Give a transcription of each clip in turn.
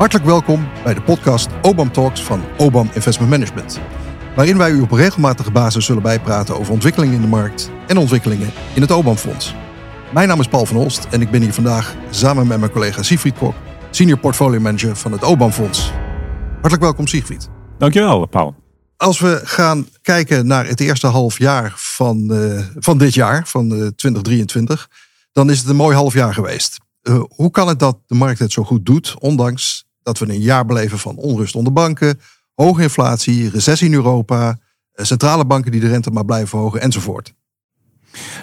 Hartelijk welkom bij de podcast OBAM Talks van OBAM Investment Management. Waarin wij u op regelmatige basis zullen bijpraten over ontwikkelingen in de markt en ontwikkelingen in het OBAM Fonds. Mijn naam is Paul van Olst en ik ben hier vandaag samen met mijn collega Siegfried Kok, Senior Portfolio Manager van het OBAM Fonds. Hartelijk welkom Siegfried. Dankjewel Paul. Als we gaan kijken naar het eerste half jaar van, uh, van dit jaar, van uh, 2023, dan is het een mooi half jaar geweest. Uh, hoe kan het dat de markt het zo goed doet, ondanks dat we een jaar beleven van onrust onder banken, hoge inflatie, recessie in Europa, eh, centrale banken die de rente maar blijven verhogen enzovoort?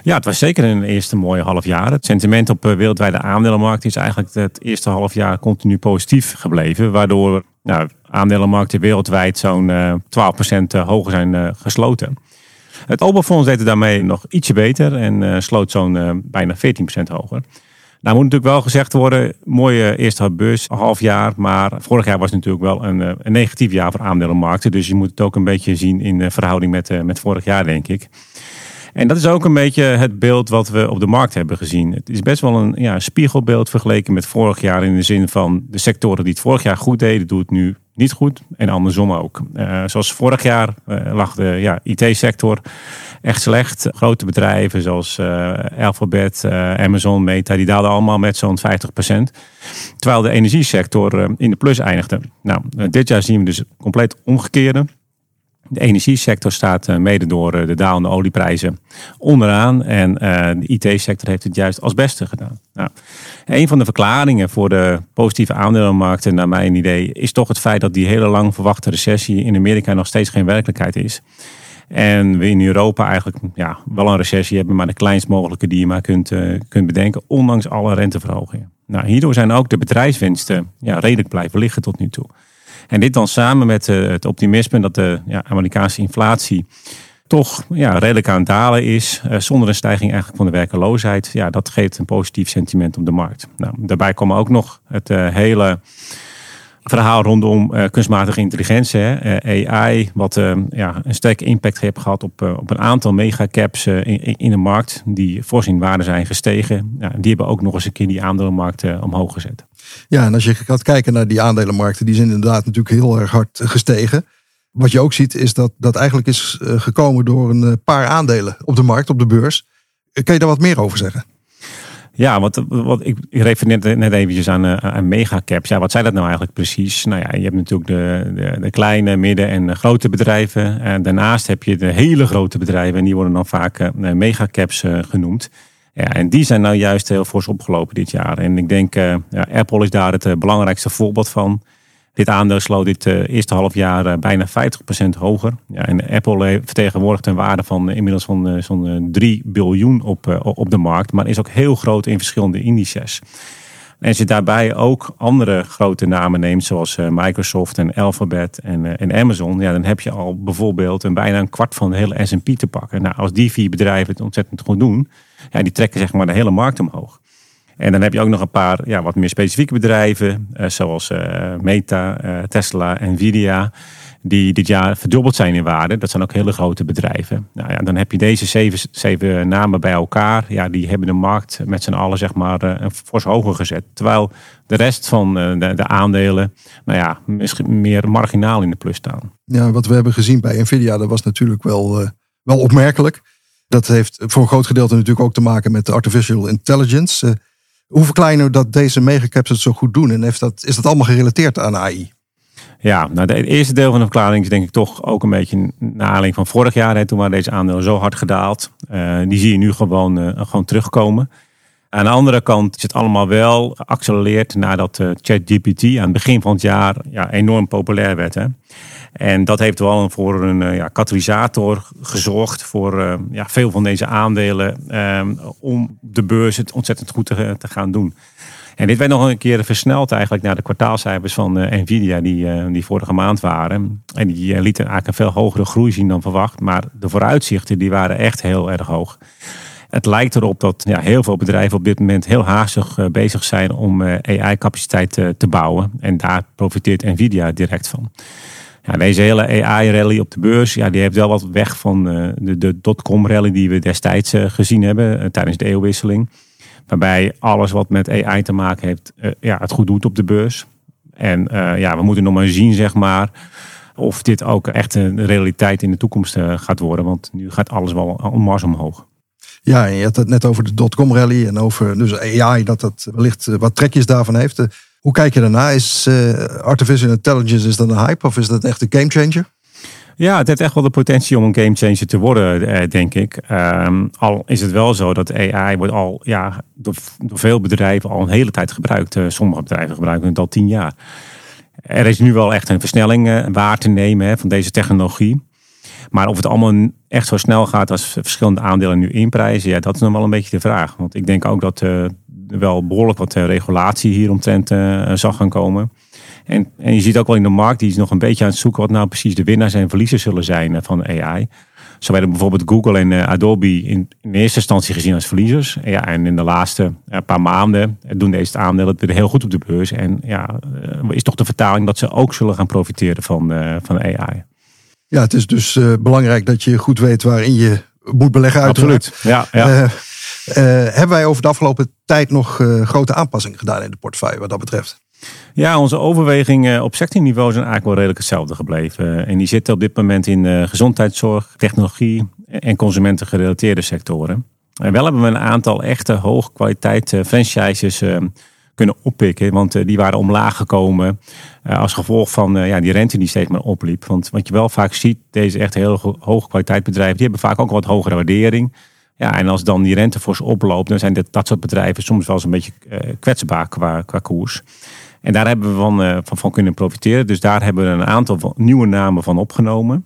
Ja, het was zeker een eerste mooie half jaar. Het sentiment op eh, wereldwijde aandelenmarkt is eigenlijk het eerste half jaar continu positief gebleven. Waardoor nou, aandelenmarkten wereldwijd zo'n uh, 12% hoger zijn gesloten. Het Oberfonds deed het daarmee nog ietsje beter en sloot zo'n bijna 14% hoger. Nou moet natuurlijk wel gezegd worden, mooie eerste beurs, half jaar. Maar vorig jaar was natuurlijk wel een, eh, een negatief jaar voor aandelenmarkten. Dus je moet het ook een beetje zien in verhouding met, eh, met vorig jaar, denk ik. En dat is ook een beetje het beeld wat we op de markt hebben gezien. Het is best wel een ja, spiegelbeeld vergeleken met vorig jaar. In de zin van de sectoren die het vorig jaar goed deden, doen het nu niet goed. En andersom ook. Zoals vorig jaar lag de ja, IT-sector echt slecht. Grote bedrijven zoals uh, Alphabet, Amazon, Meta, die daalden allemaal met zo'n 50%. Terwijl de energiesector in de plus eindigde. Nou, dit jaar zien we dus compleet omgekeerde. De energiesector staat eh, mede door eh, de dalende olieprijzen onderaan. En eh, de IT-sector heeft het juist als beste gedaan. Nou, een van de verklaringen voor de positieve aandelenmarkten, naar mijn idee, is toch het feit dat die hele lang verwachte recessie in Amerika nog steeds geen werkelijkheid is. En we in Europa eigenlijk ja, wel een recessie hebben, maar de kleinst mogelijke die je maar kunt, kunt bedenken, ondanks alle renteverhogingen. Nou, hierdoor zijn ook de bedrijfswinsten ja, redelijk blijven liggen tot nu toe. En dit dan samen met eh, het optimisme dat de ja, Amerikaanse inflatie toch ja, redelijk aan het dalen is, eh, zonder een stijging eigenlijk van de werkeloosheid, ja, dat geeft een positief sentiment op de markt. Nou, daarbij komen ook nog het hele verhaal rondom uh, kunstmatige intelligentie, hè, AI, wat ja, een sterke impact heeft gehad op, op een aantal megacaps in, in de markt, die fors in waarde zijn gestegen. Ja, die hebben ook nog eens een keer die aandelenmarkt omhoog gezet. Ja, en als je gaat kijken naar die aandelenmarkten, die zijn inderdaad natuurlijk heel erg hard gestegen. Wat je ook ziet is dat dat eigenlijk is eh, gekomen door een eh, paar aandelen op de markt, op de beurs. Eh, kan je daar wat meer over zeggen? Ja, wat, wat ik refereerde net eventjes aan, aan megacaps. Ja, wat zijn dat nou eigenlijk precies? Nou ja, je hebt natuurlijk de, de, kleine, midden- en grote bedrijven. En daarnaast heb je de hele grote bedrijven en die worden dan vaak megacaps genoemd. Ja, en die zijn nou juist heel fors opgelopen dit jaar. En ik denk, ja, Apple is daar het belangrijkste voorbeeld van. Dit aandeel sloot dit uh, eerste half jaar bijna 50% hoger. Ja, en Apple vertegenwoordigt een waarde van inmiddels van zo'n 3 biljoen op, op de markt. Maar is ook heel groot in verschillende indices. En als je daarbij ook andere grote namen neemt, zoals Microsoft en Alphabet en, en Amazon, ja, dan heb je al bijvoorbeeld een bijna een kwart van de hele S&P te pakken. Nou, als die vier bedrijven het ontzettend goed doen, ja, die trekken zeg maar de hele markt omhoog. En dan heb je ook nog een paar ja, wat meer specifieke bedrijven, uh, zoals uh, Meta, uh, Tesla, Nvidia, die dit jaar verdubbeld zijn in waarde. Dat zijn ook hele grote bedrijven. Nou ja, dan heb je deze zeven, zeven namen bij elkaar. Ja, die hebben de markt met z'n allen zeg maar een fors hoger gezet. Terwijl de rest van de, de, aandelen, nou ja, misschien meer marginaal in de plus staan. Ja, wat we hebben gezien bij Nvidia, dat was natuurlijk wel, wel opmerkelijk. Dat heeft voor een groot gedeelte natuurlijk ook te maken met de artificial intelligence. Hoe verkleinen dat deze megacaps het zo goed doen? En heeft dat, is dat allemaal gerelateerd aan AI? Ja, nou, het eerste deel van de verklaring is denk ik toch ook een beetje naar aanleiding van vorig jaar. Hè, toen waren deze aandelen zo hard gedaald. Uh, die zie je nu gewoon, uh, gewoon terugkomen. Aan de andere kant is het allemaal wel geaccelereerd nadat uh, ChatGPT aan het begin van het jaar ja, enorm populair werd. Hè. En dat heeft wel voor een uh, ja, katalysator gezorgd voor uh, ja, veel van deze aandelen um, om de beurs het ontzettend goed te, gaan doen. En dit werd nog een keer versneld eigenlijk naar de kwartaalcijfers van uh, Nvidia die, die vorige maand waren. En die lieten eigenlijk een veel hogere groei zien dan verwacht. Maar de vooruitzichten die waren echt heel erg hoog. Het lijkt erop dat ja, heel veel bedrijven op dit moment heel haastig bezig zijn om AI-capaciteit te bouwen. En daar profiteert Nvidia direct van. Ja, deze hele AI-rally op de beurs, ja, die heeft wel wat weg van uh, de, de dotcom-rally die we destijds uh, gezien hebben uh, tijdens de eeuwwisseling. Waarbij alles wat met AI te maken heeft, ja, het goed doet op de beurs. En ja, we moeten nog maar zien, zeg maar, of dit ook echt een realiteit in de toekomst gaat worden. Want nu gaat alles wel een mars omhoog. Ja, je had het net over de dotcom rally en over dus AI, dat dat wellicht wat trekjes daarvan heeft. Hoe kijk je daarna? Is artificial intelligence is een hype of is dat echt een gamechanger? Ja, het heeft echt wel de potentie om een gamechanger te worden, eh, denk ik. Um, al is het wel zo dat AI wordt al ja, door, veel bedrijven al een hele tijd gebruikt. Uh, sommige bedrijven gebruiken het al tien jaar. Er is nu wel echt een versnelling waar te nemen hè, van deze technologie. Maar of het allemaal echt zo snel gaat als verschillende aandelen nu inprijzen, ja, dat is nog wel een beetje de vraag. Want ik denk ook dat wel behoorlijk wat regulatie hieromtrent zal gaan komen. En, en je ziet ook wel in de markt, die is nog een beetje aan het zoeken wat nou precies de winnaars en verliezers zullen zijn eh, van AI. Zo werden bijvoorbeeld Google en eh, Adobe in, in, eerste instantie gezien als verliezers. Ja, en in de laatste eh, paar maanden doen deze aandelen het weer heel goed op de beurs. En ja, is toch de vertaling dat ze ook zullen gaan profiteren van, van AI. Ja, het is dus belangrijk dat je goed weet waarin je moet beleggen. Uiteraard. Absoluut. Ja, ja. Hebben wij over de afgelopen tijd nog grote aanpassingen gedaan in de portefeuille wat dat betreft? Ja, onze overwegingen op sectorniveau zijn eigenlijk wel redelijk hetzelfde gebleven. En die zitten op dit moment in eh, gezondheidszorg, technologie en consumentengerelateerde sectoren. En wel hebben we een aantal echte hoogkwaliteit eh, franchises eh, kunnen oppikken. Want die waren omlaag gekomen als gevolg van ja, die rente die steeds maar opliep. Want wat je wel vaak ziet, deze echt heel hoge kwaliteit bedrijven, die hebben vaak ook wat hogere waardering. Ja, en als dan die rente fors oploopt, dan zijn dit, dat soort bedrijven soms wel eens een beetje kwetsbaar qua, qua koers. En daar hebben we van, uh, van, van, kunnen profiteren. Dus daar hebben we een aantal nieuwe namen van opgenomen.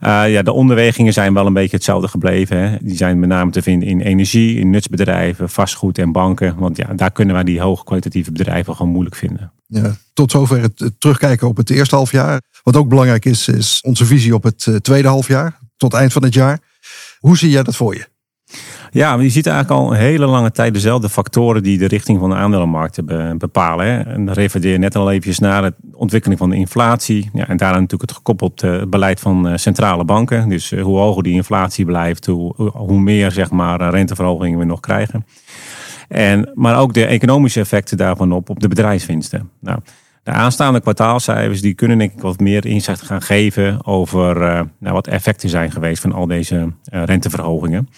Uh, ja, de onderwegingen zijn wel een beetje hetzelfde gebleven. Hè. Die zijn met name te vinden in energie, in nutsbedrijven, vastgoed en banken. Want ja, daar kunnen wij die hoogkwalitatieve bedrijven gewoon moeilijk vinden. Ja, tot zover het, terugkijken op het eerste halfjaar. Wat ook belangrijk is, is onze visie op het tweede halfjaar. Tot eind van het jaar. Hoe zie jij dat voor je? Ja, je ziet eigenlijk al een hele lange tijd dezelfde factoren die de richting van de aandelenmarkten bepalen. Hè. En dan refereer net al even naar de ontwikkeling van de inflatie. Ja, en daaraan natuurlijk het gekoppeld uh, beleid van uh, centrale banken. Dus uh, hoe hoger die inflatie blijft, hoe, hoe meer zeg maar, renteverhogingen we nog krijgen. En, maar ook de economische effecten daarvan op, op de bedrijfswinsten. Nou, de aanstaande kwartaalcijfers die kunnen denk ik wat meer inzicht gaan geven over nou, wat effecten zijn geweest van al deze renteverhogingen.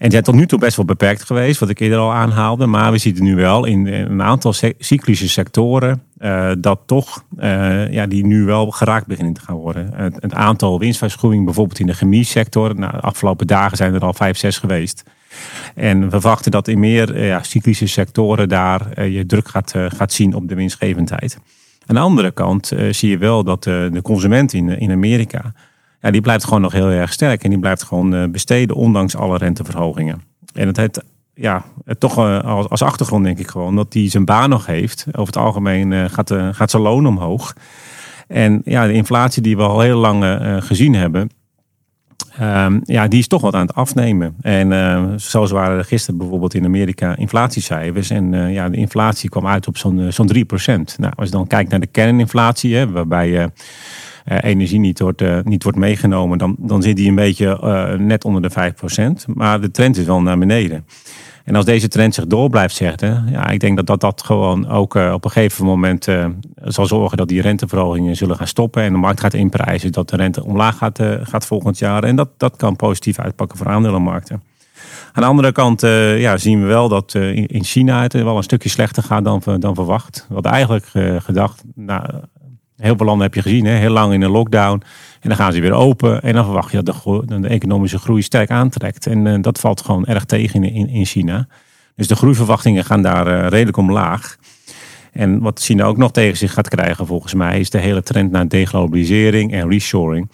En die zijn tot nu toe best wel beperkt geweest, wat ik eerder al aanhaalde. Maar we zien nu wel in een aantal cyclische sectoren uh, dat toch, uh, ja, die nu wel geraakt beginnen te gaan worden. Het, aantal winstwaarschuwingen bijvoorbeeld in de chemie-sector. Nou, de afgelopen dagen zijn er al vijf, zes geweest. En we verwachten dat in meer uh, ja, cyclische sectoren daar je druk gaat, gaat zien op de winstgevendheid. Aan de andere kant zie je wel dat de consument in, in Amerika ja, die blijft gewoon nog heel erg sterk. En die blijft gewoon eh, besteden, ondanks alle renteverhogingen. En het heeft ja, toch uh, als, achtergrond denk ik gewoon dat hij zijn baan nog heeft. Over het algemeen uh, gaat, gaat zijn loon omhoog. En ja, de inflatie die we al heel lang gezien hebben, um, ja, die is toch wat aan het afnemen. En zoals waren er gisteren bijvoorbeeld in Amerika inflatiecijfers. En ja, de inflatie kwam uit op zo'n zo'n 3%. Nou, als je dan kijkt naar de kerninflatie, hè, waarbij uh, energie niet wordt, uh, niet wordt meegenomen, dan, dan zit die een beetje uh, net onder de 5%. Maar de trend is wel naar beneden. En als deze trend zich door blijft zetten, ja, ik denk dat dat, dat gewoon ook op een gegeven moment zal zorgen dat die renteverhogingen zullen gaan stoppen. En de markt gaat inprijzen dat de rente omlaag gaat, gaat volgend jaar. En dat, dat kan positief uitpakken voor aandelenmarkten. Aan de andere kant ja, zien we wel dat in China het wel een stukje slechter gaat dan, dan verwacht. Hadden eigenlijk gedacht, nou, Heel veel landen heb je gezien, hè? heel lang in een lockdown. En dan gaan ze weer open. En dan verwacht je dat de, de economische groei sterk aantrekt. En uh, dat valt gewoon erg tegen in, in China. Dus de groeiverwachtingen gaan daar uh, redelijk omlaag. En wat China ook nog tegen zich gaat krijgen, volgens mij, is de hele trend naar deglobalisering en reshoring.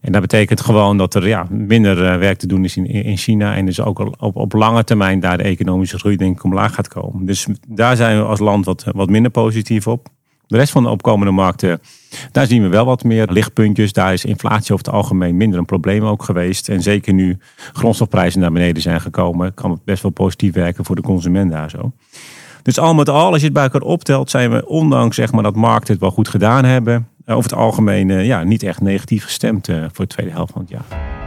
En dat betekent gewoon dat er ja, minder uh, werk te doen is in, in China. En dus ook op, op lange termijn daar de economische groei denk ik omlaag gaat komen. Dus daar zijn we als land wat, wat minder positief op. De rest van de opkomende markten, daar zien we wel wat meer lichtpuntjes. Daar is inflatie over het algemeen minder een probleem ook geweest. En zeker nu grondstofprijzen naar beneden zijn gekomen, kan het best wel positief werken voor de consument daar zo. Dus al met al, als je het bij elkaar optelt, zijn we ondanks zeg maar, dat markten het wel goed gedaan hebben, over het algemeen ja, niet echt negatief gestemd eh, voor de tweede helft van het jaar.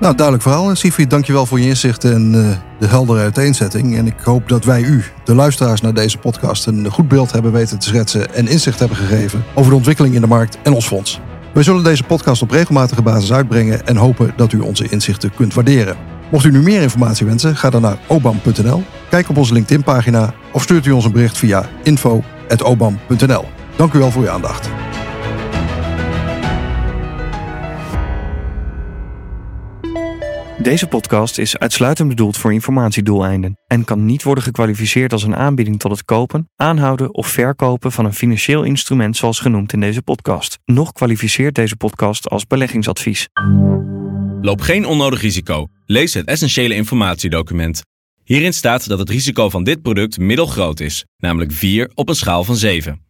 Nou, duidelijk verhaal. Sifi, dankjewel voor je inzicht en uh, de heldere uiteenzetting. En ik hoop dat wij u, de luisteraars naar deze podcast, een goed beeld hebben weten te schetsen en inzicht hebben gegeven over de ontwikkeling in de markt en ons fonds. Wij zullen deze podcast op regelmatige basis uitbrengen en hopen dat u onze inzichten kunt waarderen. Mocht u nu meer informatie wensen, ga dan naar obam.nl, kijk op onze LinkedIn-pagina of stuurt u ons een bericht via info.obam.nl. Dank u wel voor uw aandacht. Deze podcast is uitsluitend bedoeld voor informatiedoeleinden en kan niet worden gekwalificeerd als een aanbieding tot het kopen, aanhouden of verkopen van een financieel instrument zoals genoemd in deze podcast. Nog kwalificeert deze podcast als beleggingsadvies. Loop geen onnodig risico. Lees het essentiële informatiedocument. Hierin staat dat het risico van dit product middelgroot is, namelijk 4 op een schaal van 7.